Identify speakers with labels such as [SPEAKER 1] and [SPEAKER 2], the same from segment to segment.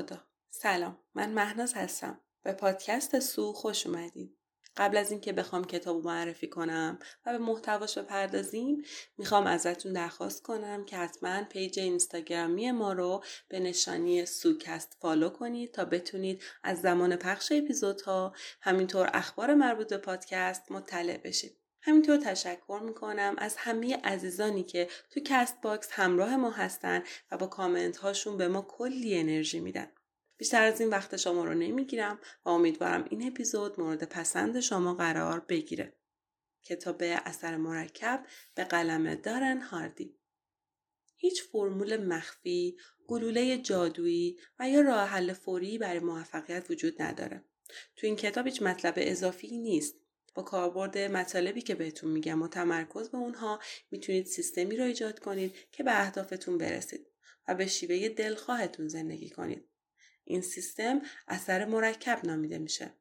[SPEAKER 1] خدا. سلام من مهناز هستم. به پادکست سو خوش اومدین قبل از اینکه بخوام کتاب معرفی کنم و به محتواش بپردازیم می‌خوام ازتون درخواست کنم که حتما پیج اینستاگرامی ما رو به نشانی سوکست follow کنید تا بتونید از زمان پخش اپیزودها همینطور اخبار مربوط به پادکست مطلع بشید. همینطور تشکر می‌کنم از همه عزیزانی که تو کست باکس همراه ما هستن و با کامنت هاشون به ما کلی انرژی میدن. بیشتر از این وقت شما رو نمی‌گیرم و امیدوارم این اپیزود مورد پسند شما قرار بگیره. کتاب اثر مرکب به قلم دارن هاردی هیچ فرمول مخفی، گلوله جادویی و یا راه حل فوری برای موفقیت وجود نداره. تو این کتاب هیچ مطلب اضافی نیست با کاربرد مطالبی که بهتون میگم و تمرکز به اونها می‌تونید سیستمی رو ایجاد کنید که به اهدافتون برسید و به شیوه دلخواهتون زندگی کنید. این سیستم اثر مرکب نامیده میشه.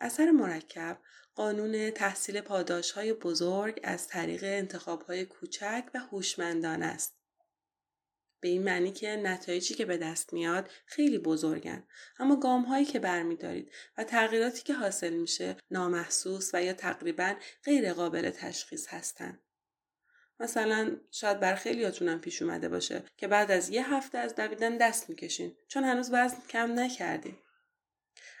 [SPEAKER 1] اثر مرکب قانون تحصیل پاداش های بزرگ از طریق انتخاب های کوچک و هوشمندانه است. به این معنی که نتایجی که به دست میاد خیلی بزرگن اما گام هایی که برمیدارید و تغییراتی که حاصل میشه نامحسوس و یا تقریبا غیر قابل تشخیص هستن. مثلا شاید بر خیلیاتونم پیش اومده باشه که بعد از یه هفته از دویدن دست می‌کشین چون هنوز وزن کم نکردین.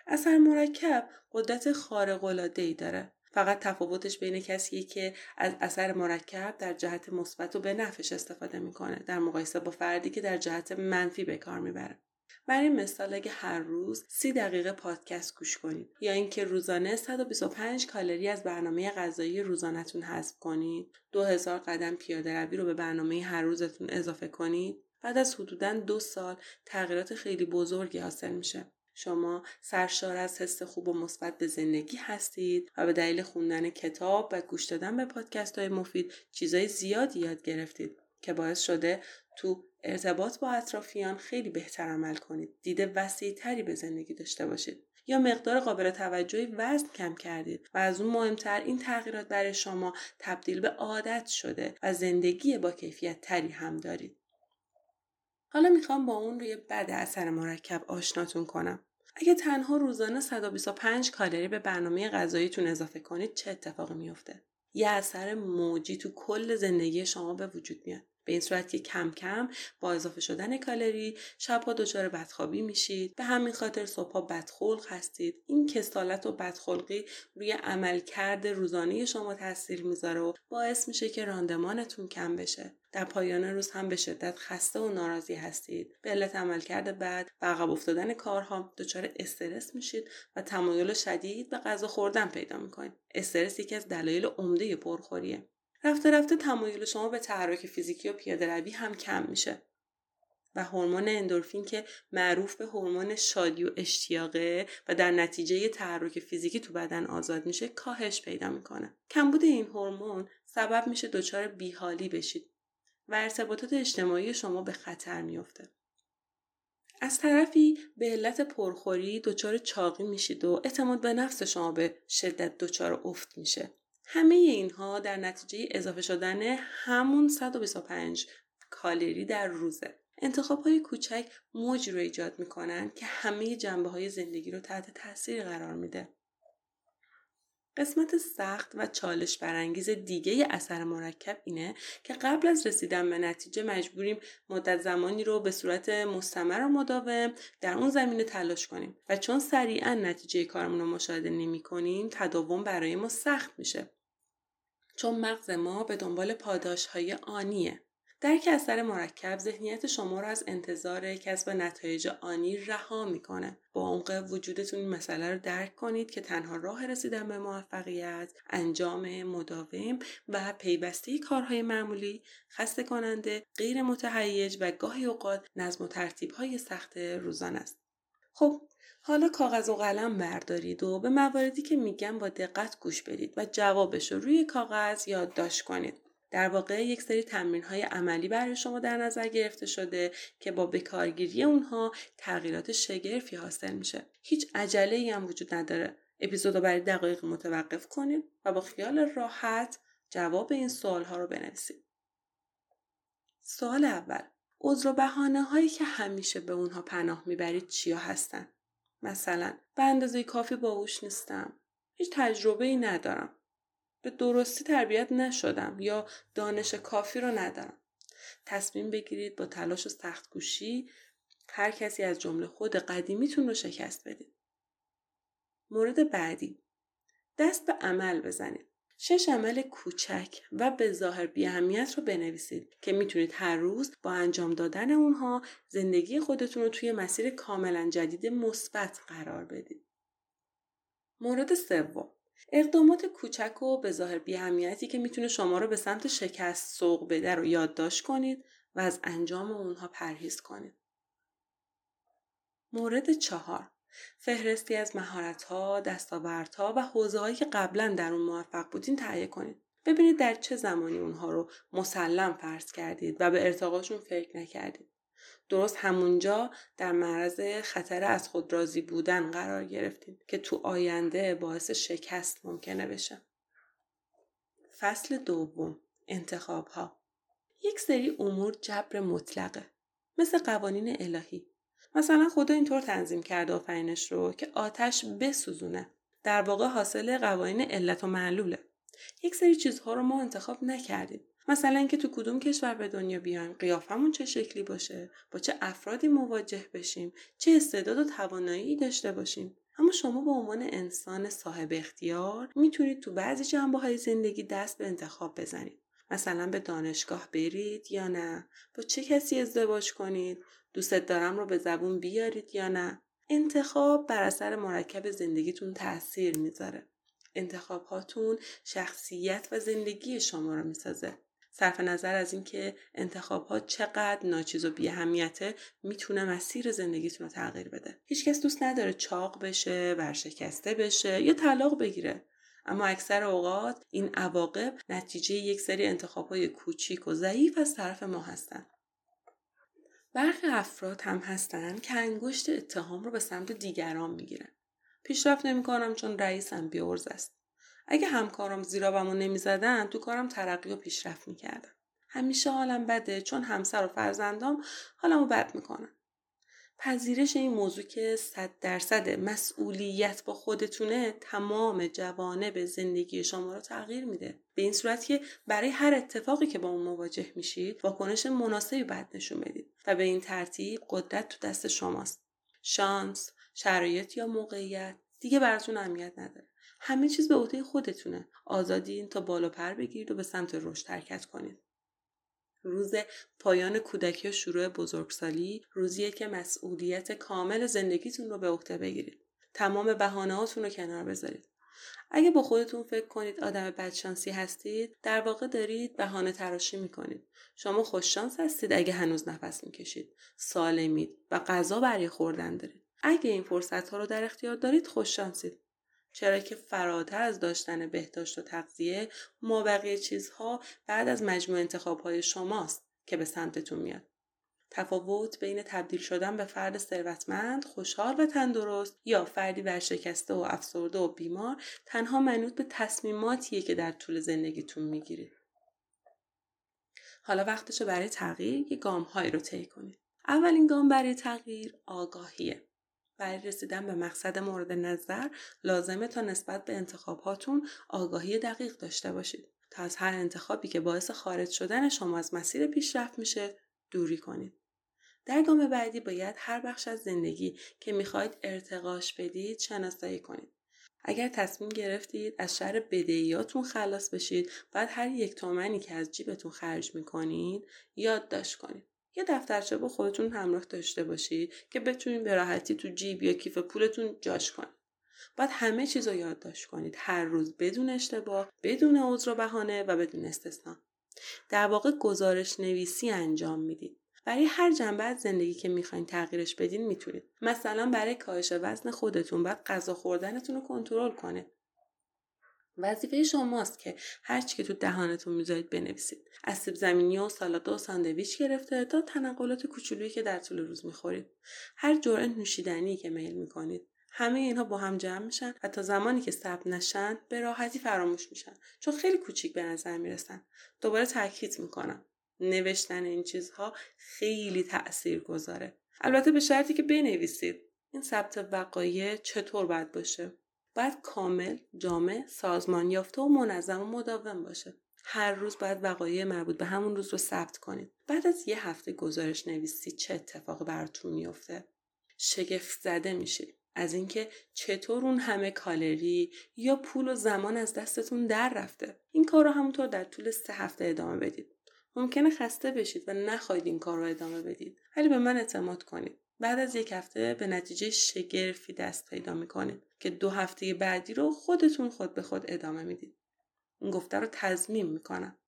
[SPEAKER 1] اثر مرکب قدرت خارق العاده ای داره فقط تفاوتش بین کسیه که از اثر مرکب در جهت مثبت و به نفش استفاده می‌کنه در مقایسه با فردی که در جهت منفی به کار می‌بره. برای مثال اگه هر روز سی دقیقه پادکست گوش کنید یا اینکه روزانه 125 کالری از برنامه غذایی روزانهتون حذف کنید 2000 قدم پیاده روی رو به برنامه هر روزتون اضافه کنید بعد از حدودا دو سال تغییرات خیلی بزرگی حاصل میشه. شما سرشار از حس خوب و مثبت به زندگی هستید و به دلیل خوندن کتاب و گوش دادن به پادکست های مفید چیزای زیادی یاد گرفتید که باعث شده تو ارتباط با اطرافیان خیلی بهتر عمل کنید دید وسیع تری به زندگی داشته باشید یا مقدار قابل توجهی وزن کم کردید و از اون مهمتر این تغییرات برای شما تبدیل به عادت شده و زندگی با کیفیت تری هم دارید حالا می‌خوام با اون روی بد اثر مرکب آشناتون کنم. اگه تنها روزانه 125 کالری به برنامه غذاییتون اضافه کنید چه اتفاقی میفته؟ یه اثر موجی تو کل زندگی شما به وجود میاد. به این صورت که کم کم با اضافه شدن کالری شبها دچار بدخوابی میشید. به همین خاطر صبحها بدخلق هستید. این کسالت و بدخلقی روی عملکرد روزانه شما تاثیر می‌ذاره و باعث میشه که راندمانتون کم بشه. در پایان روز هم به شدت خسته و ناراضی هستید. به علت عملکرد بعد و عقب افتادن کارها دچار استرس میشید و تمایل شدید به غذا خوردن پیدا می‌کنید. استرس یکی از دلایل عمده پرخوریه. رفته رفته تمایل شما به تحرک فیزیکی و پیاده روی هم کم میشه و هورمون اندورفین که معروف به هورمون شادی و اشتیاقه و در نتیجه تحرک فیزیکی تو بدن آزاد میشه کاهش پیدا می‌کنه. کمبود این هورمون سبب میشه دچار بیحالی بشید و ارتباطات اجتماعی شما به خطر میافته. از طرفی به علت پرخوری دچار چاقی میشید و اعتماد به نفس شما به شدت دچار افت میشه. همه اینها در نتیجه اضافه شدن همون 125 کالری در روزه. انتخاب های کوچک موج رو ایجاد می‌کنن که همه جنبه های زندگی رو تحت تاثیر قرار میده. قسمت سخت و چالش برانگیز دیگه اثر مرکب اینه که قبل از رسیدن به نتیجه مجبوریم مدت زمانی رو به صورت مستمر و مداوم در اون زمینه تلاش کنیم و چون سریعا نتیجه کارمون رو مشاهده نمی کنیم تداوم برای ما سخت میشه چون مغز ما به دنبال پاداش های آنیه. درک اثر مرکب ذهنیت شما را از انتظار کسب نتایج آنی رها می‌کنه با عمق وجودتون این مسئله رو درک کنید که تنها راه رسیدن به موفقیت انجام مداوم و پیوسته کارهای معمولی خسته کننده غیر متهیج و گاهی اوقات نظم و ترتیب های سخت روزان است خب حالا کاغذ و قلم بردارید و به مواردی که میگم با دقت گوش بدید و جوابش رو روی کاغذ یادداشت کنید. در واقع یک سری تمرین های عملی برای شما در نظر گرفته شده که با بکارگیری اونها تغییرات شگرفی حاصل میشه. هیچ عجله ای هم وجود نداره. اپیزود رو برای دقایق متوقف کنید و با خیال راحت جواب این سوال ها رو بنویسید. سوال اول عذر و بهانه هایی که همیشه به اونها پناه می‌برید چیا هستن؟ مثلا به اندازه کافی باهوش نیستم. هیچ تجربه ای ندارم. به درستی تربیت نشدم یا دانش کافی رو ندارم. تصمیم بگیرید با تلاش و سخت گوشی هر کسی از جمله خود قدیمیتون رو شکست بدید. مورد بعدی دست به عمل بزنید. شش عمل کوچک و به ظاهر بیاهمیت رو بنویسید که می‌تونید هر روز با انجام دادن اونها زندگی خودتون رو توی مسیر کاملا جدید مثبت قرار بدید. مورد سوم اقدامات کوچک و به ظاهر بیاهمیتی که می‌تونه شما رو به سمت شکست سوق بده رو یادداشت کنید و از انجام اونها پرهیز کنید. مورد چهار فهرستی از مهارت‌ها، دستاوردها و حوزه‌هایی که قبلا در اون موفق بودین تهیه کنید. ببینید در چه زمانی اونها رو مسلم فرض کردید و به ارتقاشون فکر نکردید. درست همونجا در معرض خطر از خود راضی بودن قرار گرفتید که تو آینده باعث شکست ممکنه بشه. فصل دوم انتخاب ها یک سری امور جبر مطلقه مثل قوانین الهی مثلا خدا اینطور تنظیم کرده آفرینش رو که آتش بسوزونه. در واقع حاصل قوانین علت و معلوله. یک سری چیزها رو ما انتخاب نکردیم. مثلا اینکه تو کدوم کشور به دنیا بیایم قیافمون چه شکلی باشه با چه افرادی مواجه بشیم چه استعداد و توانایی داشته باشیم. اما شما به عنوان انسان صاحب اختیار می‌تونید تو بعضی جنبه های زندگی دست به انتخاب بزنید. مثلا به دانشگاه برید یا نه؟ با چه کسی ازدواج کنید؟ دوستت دارم رو به زبون بیارید یا نه؟ انتخاب بر اثر مرکب زندگیتون تاثیر می‌ذاره. انتخاب هاتون شخصیت و زندگی شما رو می‌سازه. صرف نظر از اینکه انتخاب ها چقدر ناچیز و بیهمیته می‌تونه مسیر زندگیتون رو تغییر بده. هیچکس دوست نداره چاق بشه ورشکسته بشه یا طلاق بگیره. اما اکثر اوقات این عواقب نتیجه یک سری انتخاب های کوچیک و ضعیف از طرف ما هستند برخی افراد هم هستن که انگشت اتهام رو به سمت دیگران می‌گیرن. پیشرفت نمی‌کنم چون رئیسم بیورز است. اگه همکارم زیرابمو نمی‌زدن تو کارم ترقی و پیشرفت می‌کردم. همیشه حالم بده چون همسر و فرزندام حالمو بد می‌کنن. پذیرش این موضوع که صد درصد مسئولیت با خودتونه تمام جوانب زندگی شما رو تغییر میده. به این صورت که برای هر اتفاقی که با اون مواجه میشید واکنش مناسبی بعد نشون بدید و به این ترتیب قدرت تو دست شماست. شانس شرایط یا موقعیت دیگه براتون اهمیت نداره. همه چیز به عهده خودتونه. آزادین تا بالا پر بگیرید و به سمت رشد حرکت کنید. روز پایان کودکی و شروع بزرگسالی روزیه که مسئولیت کامل زندگیتون رو به عهده بگیرید. تمام بهانه‌هاتون رو کنار بذارید. اگه با خودتون فکر کنید آدم بدشانسی هستید در واقع دارید بهانه تراشی می‌کنید. شما خوششانس هستید اگه هنوز نفس می‌کشید. سالمید و غذا برای خوردن دارید. اگه این فرصت ها رو در اختیار دارید خوششانسید چرا که فراتر از داشتن بهداشت و تغذیه ما بقیه چیزها بعد از مجموع انتخاب های شماست که به سمتتون میاد. تفاوت بین تبدیل شدن به فرد ثروتمند، خوشحال و تندرست یا فردی ورشکسته و افسرده و بیمار تنها منوط به تصمیماتیه که در طول زندگیتون می‌گیرید. حالا وقتشه برای تغییر یه گام هایی رو طی کنید. اولین گام برای تغییر آگاهیه. برای رسیدن به مقصد مورد نظر لازمه تا نسبت به انتخاباتون آگاهی دقیق داشته باشید تا از هر انتخابی که باعث خارج شدن شما از مسیر پیشرفت میشه دوری کنید. در گام بعدی باید هر بخش از زندگی که می‌خواهید ارتقاش بدید شناسایی کنید. اگر تصمیم گرفتید از شر بدهیاتون خلاص بشید بعد هر یک تومنی که از جیبتون خرج می‌کنید یادداشت کنید. یه دفترچه با خودتون همراه داشته باشید که بتونید به راحتی تو جیب یا کیف پولتون جاش کنید. باید همه چیز رو یادداشت کنید. هر روز بدون اشتباه بدون عذر و بهانه و بدون استثنا. در واقع گزارش نویسی انجام می‌دید. برای هر جنبه از زندگی که می‌خواین تغییرش بدین می‌تونید. مثلا برای کاهش وزن خودتون باید غذا خوردنتون رو کنترل کنید. وظیفه شماست که هرچی که تو دهانتون می‌ذارید بنویسید. از سیب زمینی و سالاد و ساندویچ گرفته تا تنقلات کوچولویی که در طول روز می‌خورید. هر جرعه نوشیدنی که میل می‌کنید. همه اینها با هم جمع میشن و تا زمانی که ثبت نشن به راحتی فراموش میشن. چون خیلی کوچیک به نظر می‌رسن. دوباره تاکید می‌کنم. نوشتن این چیزها خیلی تأثیر گذاره البته به شرطی که بنویسید. این ثبت وقایع چطور باید باشه؟ باید کامل جامع سازمان یافته و منظم و مداوم باشه. هر روز باید وقایع مربوط به همون روز رو ثبت کنید. بعد از یه هفته گزارش نویسی چه اتفاقی براتون میفته. شگفت زده میشید از اینکه چطور اون همه کالری یا پول و زمان از دستتون در رفته. این کار رو همونطور در طول سه هفته ادامه بدید. ممکنه خسته بشید و نخواهید این کار رو ادامه بدید. ولی به من اعتماد کنید. بعد از یک هفته به نتیجه شگرفی دست پیدا می‌کنید که دو هفته بعدی رو خودتون خود به خود ادامه می‌دید. این گفته رو تضمین می‌کنم.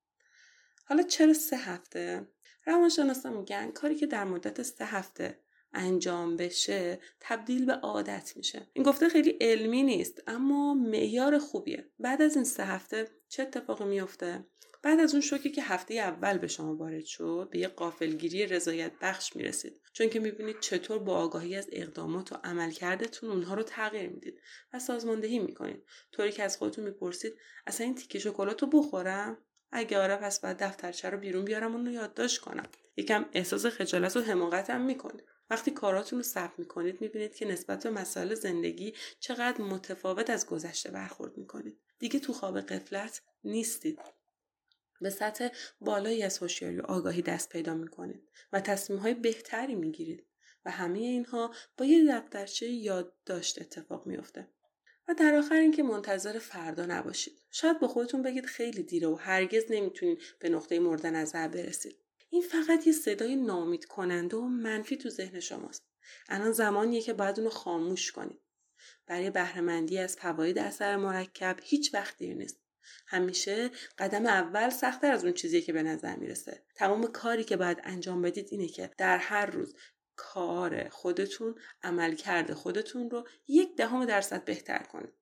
[SPEAKER 1] حالا چرا سه هفته؟ روانشناسا میگن کاری که در مدت سه هفته انجام بشه تبدیل به عادت میشه. این گفته خیلی علمی نیست اما معیار خوبیه. بعد از این سه هفته چه اتفاقی میفته بعد از اون شوکی که هفته اول به شما وارد شد به یه قافلگیری رضایت بخش می‌رسید. چون که می‌بینید چطور با آگاهی از اقدامات و عملکردتون اونها رو تغییر می‌دید و سازماندهی می‌کنید. طوری که از خودتون می‌پرسید اصلا این تیکه شکلات رو بخورم؟ اگه آره پس باید دفترچه رو بیرون بیارم اون رو یادداشت کنم. یکم احساس خجالت و حماقت هم می‌کنید. وقتی کاراتون رو ثبت می‌کنید می‌بینید که نسبت به مسائل زندگی چقدر متفاوت از گذشته برخورد می‌کنید. دیگه تو خواب قفلت نیستید. به سطح بالایی از هوشیاری و آگاهی دست پیدا می‌کنید و تصمیم های بهتری می‌گیرید و همه اینها با یه دفترچه یادداشت اتفاق میافته. و در آخر اینکه منتظر فردا نباشید. شاید با خودتون بگید خیلی دیره و هرگز نمی‌تونید به نقطه مورد نظر برسید. این فقط یه صدای نامید کننده و منفی تو ذهن شماست. الان زمانیه که باید اونو خاموش کنید برای بهرهمندی از فواید اثر مرکب هیچ وقت دیر نیست. همیشه قدم اول سختتر از اون چیزی که به نظر می‌رسه. تمام کاری که باید انجام بدید اینه که در هر روز کار خودتون عمل کرده خودتون رو یک دهم درصد بهتر کنید.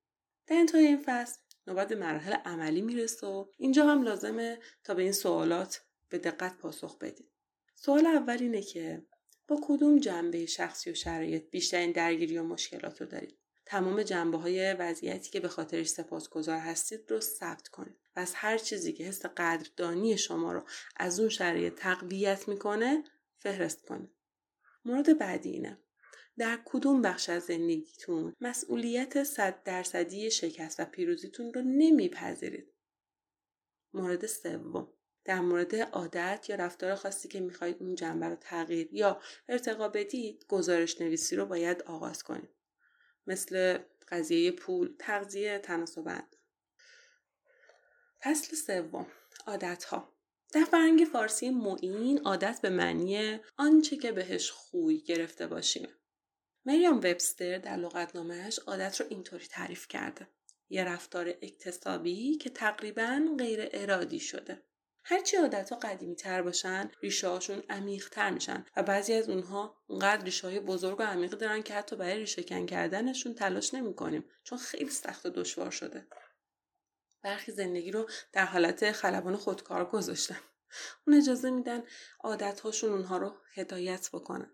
[SPEAKER 1] در انتهای این فصل نوبت به مراحل عملی می‌رسه و اینجا هم لازمه تا به این سوالات به دقت پاسخ بدید سوال اول اینه که با کدوم جنبه شخصی و شرایط بیشترین درگیری و مشکلات رو دارید؟ تمام جنبه های وضعیتی که به خاطرش سپاسگزار هستید رو ثبت کنید. و از هر چیزی که حس قدردانی شما رو از اون شرایط تقویت می‌کنه فهرست کنید. مورد بعدی اینه. در کدوم بخش از زندگیتون مسئولیت صد درصدی شکست و پیروزیتون رو نمیپذیرید؟ مورد سوم. در مورد عادت یا رفتار خاصی که می‌خواهید اون جنبه رو تغییر یا ارتقا بدید گزارش نویسی رو باید آغاز کنید. مثل قضیه پول تغذیه تناسبند فصل سوم عادت ها در فرنگ فارسی معین عادت به معنی آنچه که بهش خوی گرفته باشیم. مریام وبستر در لغتنامهش عادت رو اینطوری تعریف کرده. یه رفتار اکتسابی که تقریبا غیر ارادی شده. هرچی عادت ها قدیمی تر باشن ریشه هاشون عمیق تر میشن و بعضی از اونها اونقدر ریشه های بزرگ و عمیق دارن که حتی برای ریشه کن کردنشون تلاش نمی‌کنیم چون خیلی سخت و دشوار شده. برخی زندگی رو در حالت خلبان خودکار گذاشتن. اون اجازه میدن عادت هاشون اونها رو هدایت بکنن.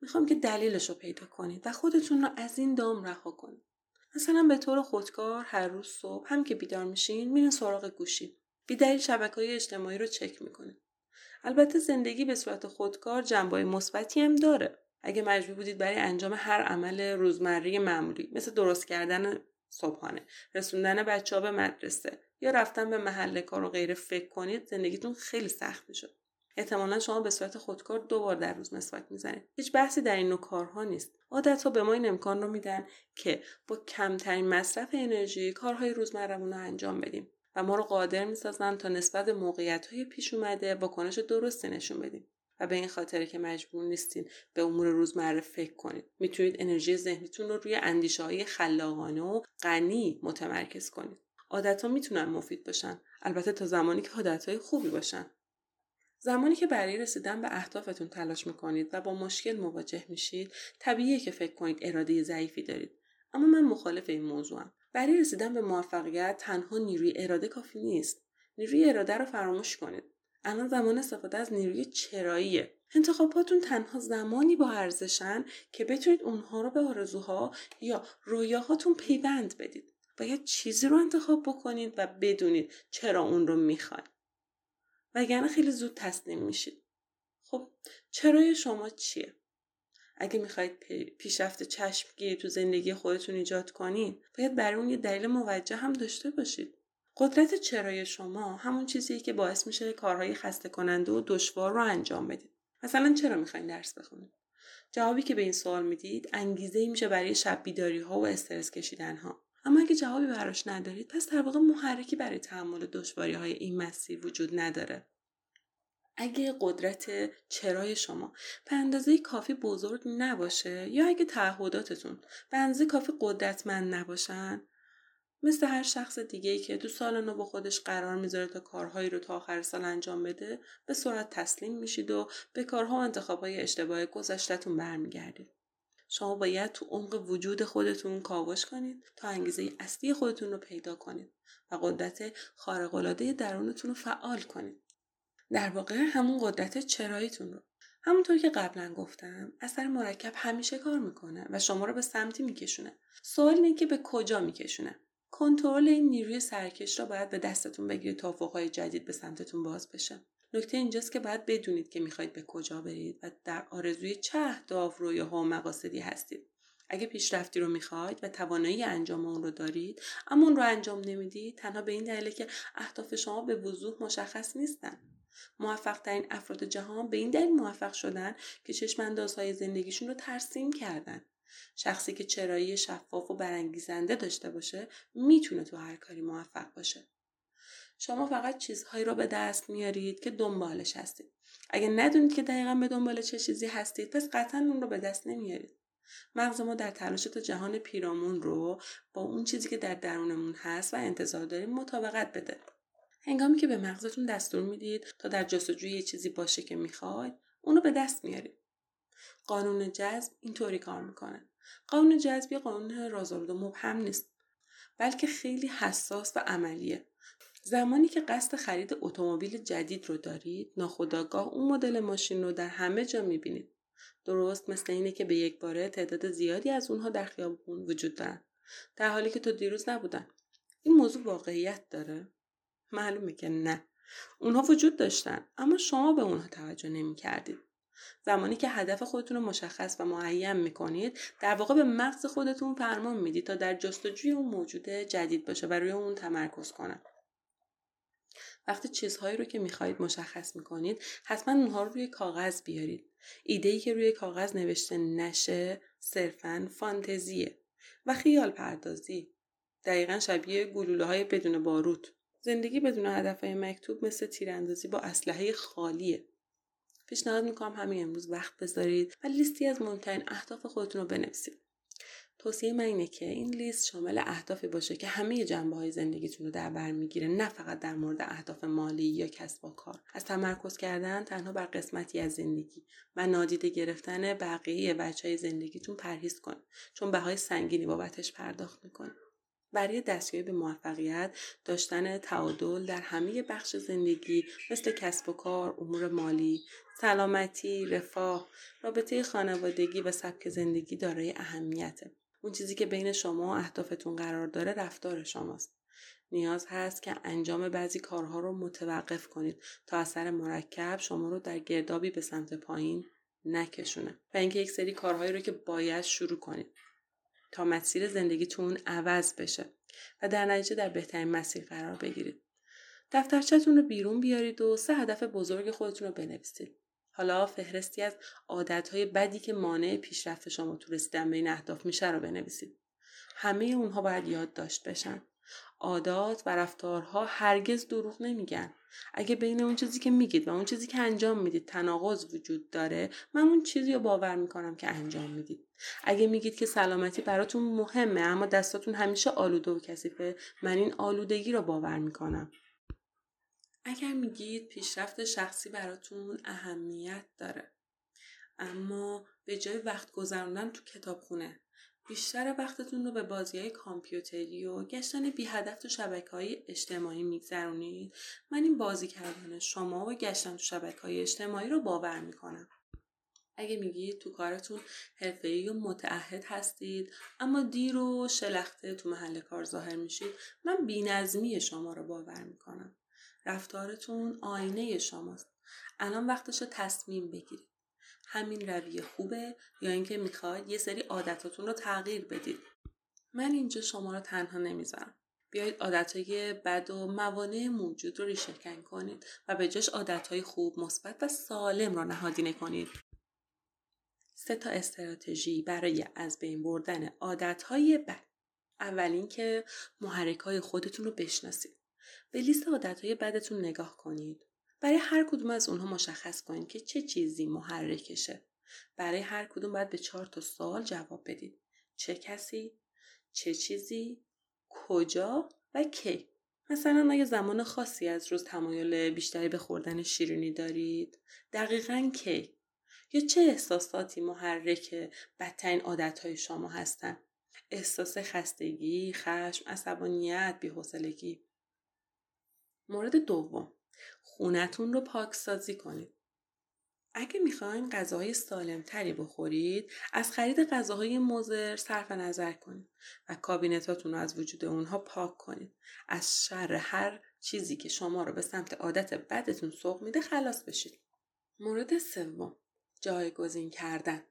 [SPEAKER 1] می‌خوام که دلیلش رو پیدا کنید و خودتون رو از این دام رها کنید. مثلا به طور خودکار هر روز صبح هم که بیدار میشین میرین سراغ گوشی. بیدلیل شبکه های اجتماعی رو چک می‌کنه. البته زندگی به صورت خودکار جنبه مثبتی هم داره. اگه مجبور بودید برای انجام هر عمل روزمره معمولی مثل درست کردن صبحانه رسوندن بچه ها به مدرسه یا رفتن به محل کار و غیره فکر کنید زندگیتون خیلی سخت میشه. احتمالا شما به صورت خودکار دو بار در روز مسواک می‌زنید. هیچ بحثی در این نوع کارها نیست. عادت ها به ما این امکان رو میدن که با کمترین مصرف انرژی کارهای روزمرهمون رو انجام بدیم. و ما رو قادر می‌سازن تا نسبت به موقعیت های پیش اومده با کنش درستی نشون بدیم. و به این خاطر که مجبور نیستین به امور روزمره فکر کنید. می‌تونید انرژی ذهنیتون رو روی اندیشه های خلاقانه و غنی متمرکز کنید. عادت ها می‌تونن مفید باشن. البته تا زمانی که عادت های خوبی باشن. زمانی که برای رسیدن به اهدافتون تلاش می‌کنید و با مشکل مواجه میشید طبیعیه که فکر کنید اراده ضعیفی دارید. اما من مخالف این موضوعم. برای رسیدن به موفقیت تنها نیروی اراده کافی نیست. نیروی اراده رو فراموش کنید. الان زمان استفاده از نیروی چراییه. انتخاباتون تنها زمانی با ارزشن که بتونید اونها رو به آرزوها یا رویاهاتون پیوند بدید. باید چیزی رو انتخاب بکنید و بدونید چرا اون رو می‌خواید. وگرنه خیلی زود تسلیم میشید. خب چرای شما چیه؟ اگه می‌خواید پیشرفت چشمگیر تو زندگی خودتون ایجاد کنید باید برای اون یه دلیل موجه هم داشته باشید. قدرت چرای شما همون چیزیه که باعث میشه کارهای خسته کننده و دشوار رو انجام بدید. مثلا چرا می‌خواین درس بخونید؟ جوابی که به این سوال می‌دید انگیزه ای میشه برای شب بیداری ها و استرس کشیدن ها اما اگه جوابی براش ندارید پس در واقع محرکی برای تحمل دشواری های این مسیر وجود نداره. اگه قدرت چرای شما به اندازه کافی بزرگ نباشه یا اگه تعهداتتون به اندازه کافی قدرتمند نباشن؟ مثل هر شخص دیگه ای که تو سال نو با خودش قرار می‌ذاره تا کارهایی رو تا آخر سال انجام بده به سرعت تسلیم میشید و به کارها و انتخابهای اشتباه گذشتهتون برمیگردید. شما باید تو عمق وجود خودتون کاوش کنید تا انگیزه اصلی خودتون رو پیدا کنید و قدرت خارق‌العاده درونتون رو فعال کنید. در واقع همون قدرت چراییتون رو. همونطور که قبلا گفتم اثر مرکب همیشه کار می‌کنه و شما رو به سمتی میکشونه. سوال اینه که به کجا میکشونه؟ کنترل این نیروی سرکش را باید به دستتون بگیرید تا افقهای جدید به سمتتون باز بشه. نکته اینجاست که باید بدونید که می‌خواید به کجا برید و در آرزوی چه اهداف رویاها و مقاصدی هستید. اگه پیشرفتی رو می‌خواید و توانایی انجام اون رو دارید اما اون رو انجام نمی‌دید تنها به این دلیله که اهداف شما به وضوح مشخص نیستن. موفق ترین افراد جهان به این دلیل موفق شدن که چشم اندازهای زندگیشون رو ترسیم کردن. شخصی که چرایی شفاف و برانگیزنده داشته باشه می‌تونه تو هر کاری موفق باشه. شما فقط چیزهایی رو به دست میارید که دنبالش هستید. اگه ندونید که دقیقا به دنبال چه چیزی هستید پس قطعا اون رو به دست نمیارید. مغز ما در تلاش تا جهان پیرامون رو با اون چیزی که در درونمون هست و انتظار داریم مطابقت بده. هنگامی که به مغزتون دستور می‌دید تا در جستجوی یه چیزی باشه که می‌خواید اونو به دست میارید. قانون جذب اینطوری کار می‌کنه. قانون جذب یه قانون رازآلود مبهم نیست بلکه خیلی حساس و عملیه. زمانی که قصد خرید اتومبیل جدید رو دارید ناخداگاه اون مدل ماشین رو در همه جا می‌بینید. درست مثل اینه که به یک باره تعداد زیادی از اونها در خیابون وجود دارن. در حالی که تا دیروز نبودن. این موضوع واقعیت داره؟ معلومه که نه. اونها وجود داشتن اما شما به اونها توجه نمی کردید. زمانی که هدف خودتون رو مشخص و معین می‌کنید در واقع به مغز خودتون فرمان می‌دید تا در جستجوی اون موجود جدید باشه و روی اون تمرکز کنه وقتی چیزهایی رو که می‌خواهید مشخص می‌کنید حتما اونها رو روی کاغذ بیارید. ایده که روی کاغذ نوشته نشه صرفا فانتزیه و خیال پردازی. دقیقا شبیه گلوله های بدون باروت زندگی بدون هدفهای مکتوب مثل تیراندازی با اسلحه خالیه. پیشنهاد می‌کنم همین امروز وقت بذارید و لیستی از مهمترین اهداف خودتون رو بنویسید. توصیه من اینه که این لیست شامل اهدافی باشه که همه جنبه های زندگیتون رو در بر می‌گیره نه فقط در مورد اهداف مالی یا کسب و کار. از تمرکز کردن تنها بر قسمتی از زندگی و نادیده گرفتن بقیه بچه های زندگیتون پرهیز کن چون بهای سنگینی بابتش پرداخت می‌کنه برای دستیابی به موفقیت داشتن تعادل در همه بخش زندگی مثل کسب و کار، امور مالی، سلامتی، رفاه، رابطه خانوادگی و سبک زندگی دارای اهمیته. اون چیزی که بین شما و اهدافتون قرار داره رفتار شماست. نیاز هست که انجام بعضی کارها رو متوقف کنید تا اثر مرکب شما رو در گردابی به سمت پایین نکشونه و اینکه یک سری کارهایی رو که باید شروع کنید تا مسیر زندگیتون عوض بشه و در نتیجه در بهترین مسیر قرار بگیرید. دفترچهتون رو بیرون بیارید و سه هدف بزرگ خودتون رو بنویسید. حالا فهرستی از عادتهای بدی که مانع پیشرفت شما تو رسیدن به این اهداف میشه رو بنویسید. همه اونها باید یاد داشت بشن. عادات و رفتارها هرگز دروغ نمیگن. اگه بین اون چیزی که میگید و اون چیزی که انجام می‌دید تناقض وجود داره من اون چیزی رو باور می‌کنم که انجام می‌دید اگه میگید که سلامتی براتون مهمه اما دستاتون همیشه آلوده و کثیفه من این آلودگی رو باور می‌کنم اگر میگید پیشرفت شخصی براتون اهمیت داره اما به جای وقت گذراندن تو کتابخونه بیشتر وقتتون رو به بازی های کامپیوتری و گشتن بی هدف تو شبکه های اجتماعی میگذرونید. من این بازی کردن شما و گشتن تو شبکه های اجتماعی رو باور می‌کنم. اگه میگید تو کارتون حرفه‌ای و متعهد هستید اما دیر و شلخته تو محل کار ظاهر میشید من بینظمی شما رو باور می‌کنم. رفتارتون آینه شماست. الان وقتش تصمیم بگیرید. همین رویه خوبه یا اینکه می‌خواید یه سری عادتاتون رو تغییر بدید. من اینجا شما رو تنها نمی‌ذارم. بیایید عادتهای بد و موانع موجود رو ریشهکن کنید و به جاش عادتهای خوب مثبت و سالم را نهادینه کنید. سه تا استراتژی برای از بین بردن عادتهای بد. اول اینکه محرک های خودتون رو بشناسید. به لیست عادتهای بدتون نگاه کنید. برای هر کدوم از اونها مشخص کنید که چه چیزی محرکشه. برای هر کدوم باید به چهار تا سوال جواب بدید. چه کسی چه چیزی کجا و کی. مثلا اگه زمان خاصی از روز تمایل بیشتری به خوردن شیرینی دارید دقیقا کی؟ یا چه احساساتی محرک بدترین عادتهای شما هستن؟ احساس خستگی خشم عصبانیت بیحوصلگی. مورد دوم. خونتون رو پاکسازی کنید. اگه می‌خواین غذاهای سالمتری بخورید از خرید غذاهای مزر صرف نظر کنید و کابینتاتون رو از وجود اونها پاک کنید. از شر هر چیزی که شما رو به سمت عادت بدتون سوق میده خلاص بشید. مورد سوم جایگزین کردن.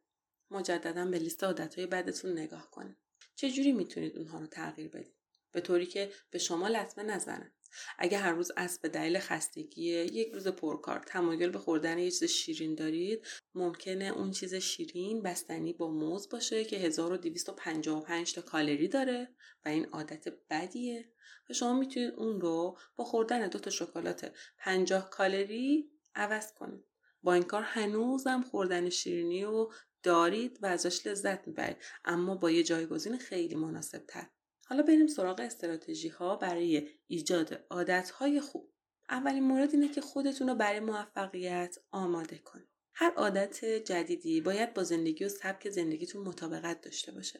[SPEAKER 1] مجددا به لیست عادتهای بدتون نگاه کنید. چجوری می‌تونید اونها رو تغییر بدید؟ به طوری که به شما لطمه نزنن. اگه هر روز اسب به دلیل خستگی یک روز پرکار تمایل به خوردن یه چیز شیرین دارید ممکنه اون چیز شیرین بستنی با موز باشه که 1255 تا کالری داره و این عادت بدیه. و شما می‌تونید اون رو با خوردن دو تا شکلات 50 کالری عوض کنید. با این کار هنوزم خوردن شیرینی رو دارید و ازش لذت می‌برید. اما با یه جایگزین خیلی مناسب تر حالا بریم سراغ استراتژی ها برای ایجاد عادت های خوب. اولین مورد اینه که خودتون رو برای موفقیت آماده کنید. هر عادت جدیدی باید با زندگی و سبک زندگیتون مطابقت داشته باشه.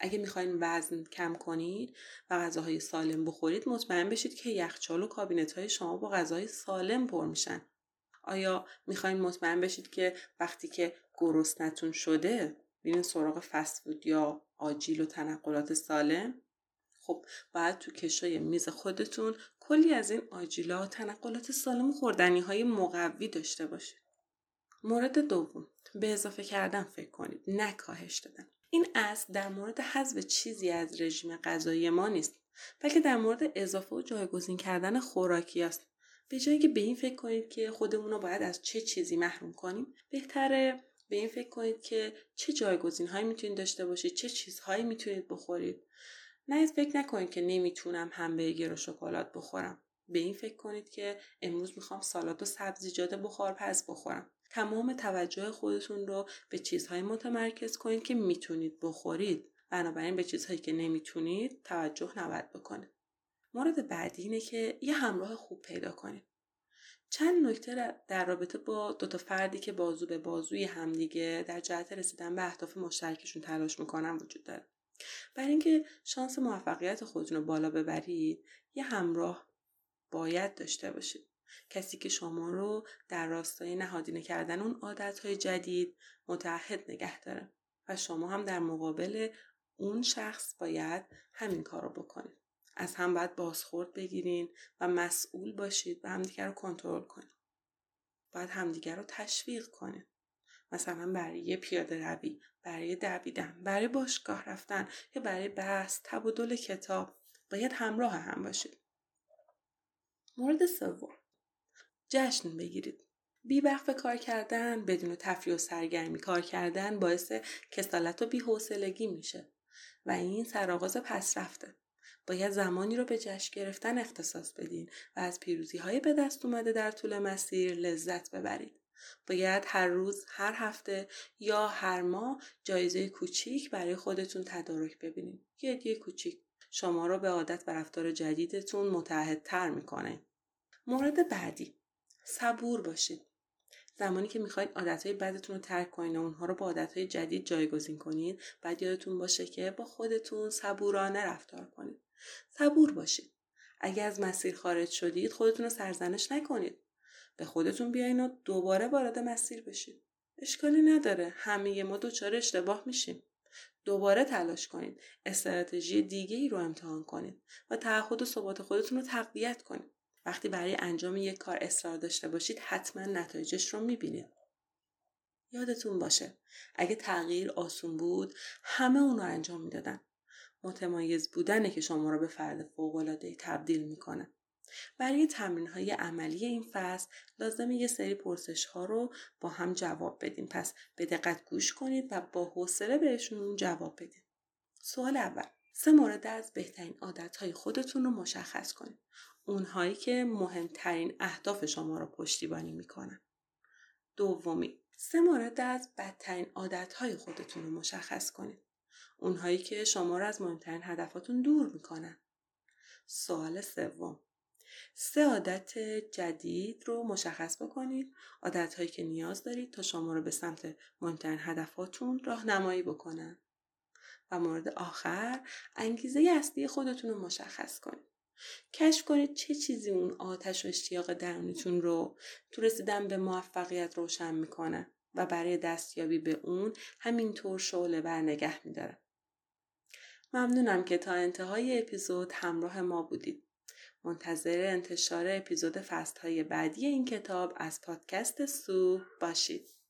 [SPEAKER 1] اگه می‌خواین وزن کم کنید و غذاهای سالم بخورید مطمئن بشید که یخچال و کابینت های شما با غذاهای سالم پر میشن. آیا می‌خواین مطمئن بشید که وقتی که گرسنتون شده بین سراغ فسفود یا آجیل و تنقلات سالم خب باید تو کشای میز خودتون کلی از این آجیلا تنقلات سالم خوردنی های مقوی داشته باشید. مورد دوم به اضافه کردن فکر کنید نه کاهش دادن. این اصل در مورد حذف چیزی از رژیم غذایی ما نیست بلکه در مورد اضافه و جایگزین کردن خوراکی است. به جایی که به این فکر کنید که خودمون رو باید از چه چیزی محروم کنیم بهتره به این فکر کنید که چه جایگزین هایی می‌تونید داشته باشید چه چیزهایی می‌تونید بخورید. نه فکر نکنید که نمی‌تونم همبرگر و شکلات بخورم. به این فکر کنید که امروز می‌خوام سالاد و سبزیجات بخار پس بخورم. تمام توجه خودتون رو به چیزهایی متمرکز کنید که می‌تونید بخورید. بنابراین به چیزهایی که نمی‌تونید توجه نباید بکنید مورد بعدی اینه که یه همراه خوب پیدا کنید. چند نکته در رابطه با دوتا فردی که بازو به بازوی همدیگه در جهت رسیدن به اهداف مشترکشون تلاش می‌کنن وجود داره. برای اینکه شانس موفقیت خودتون رو بالا ببرید یه همراه باید داشته باشید. کسی که شما رو در راستای نهادینه کردن اون عادتهای جدید متحد نگه داره و شما هم در مقابل اون شخص باید همین کار رو بکنید. از هم باید بازخورد بگیرین و مسئول باشید و همدیگر رو کنترل کنید. باید همدیگر رو تشویق کنید. مثلا برای پیاده روی برای دویدن برای باشگاه رفتن یا برای بحث تبادل کتاب باید همراه هم باشید. مورد سوم. جشن بگیرید. بی کار کردن بدون تفریح و سرگرمی کار کردن باعث کسالت و بیحوصلگی میشه و این سرآغاز پس رفته باید زمانی رو به جشن گرفتن اختصاص بدین و از پیروزی های به دست اومده در طول مسیر لذت ببرید. باید هر روز هر هفته یا هر ماه جایزه کوچیک برای خودتون تدارک ببینید. یه هدیه کوچیک. شما رو به عادت و رفتار جدیدتون متحدتر می‌کنه. مورد بعدی. صبور باشید. زمانی که می‌خواید عادتهای بدتون رو ترک کنید و اونها رو با عادتهای جدید جایگزین کنید بعد یادتون باشه که با خودتون صبورانه رفتار کنید. صبور باشید. اگر از مسیر خارج شدید خودتون رو سرزنش نکنید. به خودتون بیاین و دوباره وارد مسیر بشید اشکالی نداره همه ما دوچار اشتباه میشیم دوباره تلاش کنید استراتژی دیگه ای رو امتحان کنید و تعهد و ثبات خودتون رو تقویت کنید وقتی برای انجام یک کار اصرار داشته باشید حتما نتایجش رو می‌بینید. یادتون باشه اگه تغییر آسون بود همه اون رو انجام می‌دادن. متمایز بودنه که شما رو به فرد فوقالعاده تبدیل می‌کنه. برای تمرین های عملی این فصل لازم یه سری پرسش ها رو با هم جواب بدیم. پس به دقت گوش کنید و با حوصله بهشون جواب بدید سوال اول. سه مورد از بهترین عادت های خودتون رو مشخص کنید. اونهایی که مهمترین اهداف شما رو پشتیبانی می‌کنن. دومی. سه مورد از بدترین عادت های خودتون رو مشخص کنید. اونهایی که شما رو از مهمترین هدفاتون دور می‌کنن. سوال سوم. سه عادت جدید رو مشخص بکنید عادت هایی که نیاز دارید تا شما رو به سمت مهمترین هدفاتون راهنمایی بکنن و مورد آخر انگیزه اصلی خودتون رو مشخص کنید کشف کنید چه چیزی اون آتش و اشتیاق درونیتون رو تو رسیدن به موفقیت روشن می‌کنه و برای دستیابی به اون همینطور شعله بر نگه میداره. ممنونم که تا انتهای اپیزود همراه ما بودید. منتظر انتشار اپیزود فست های بعدی این کتاب از پادکست سو باشید.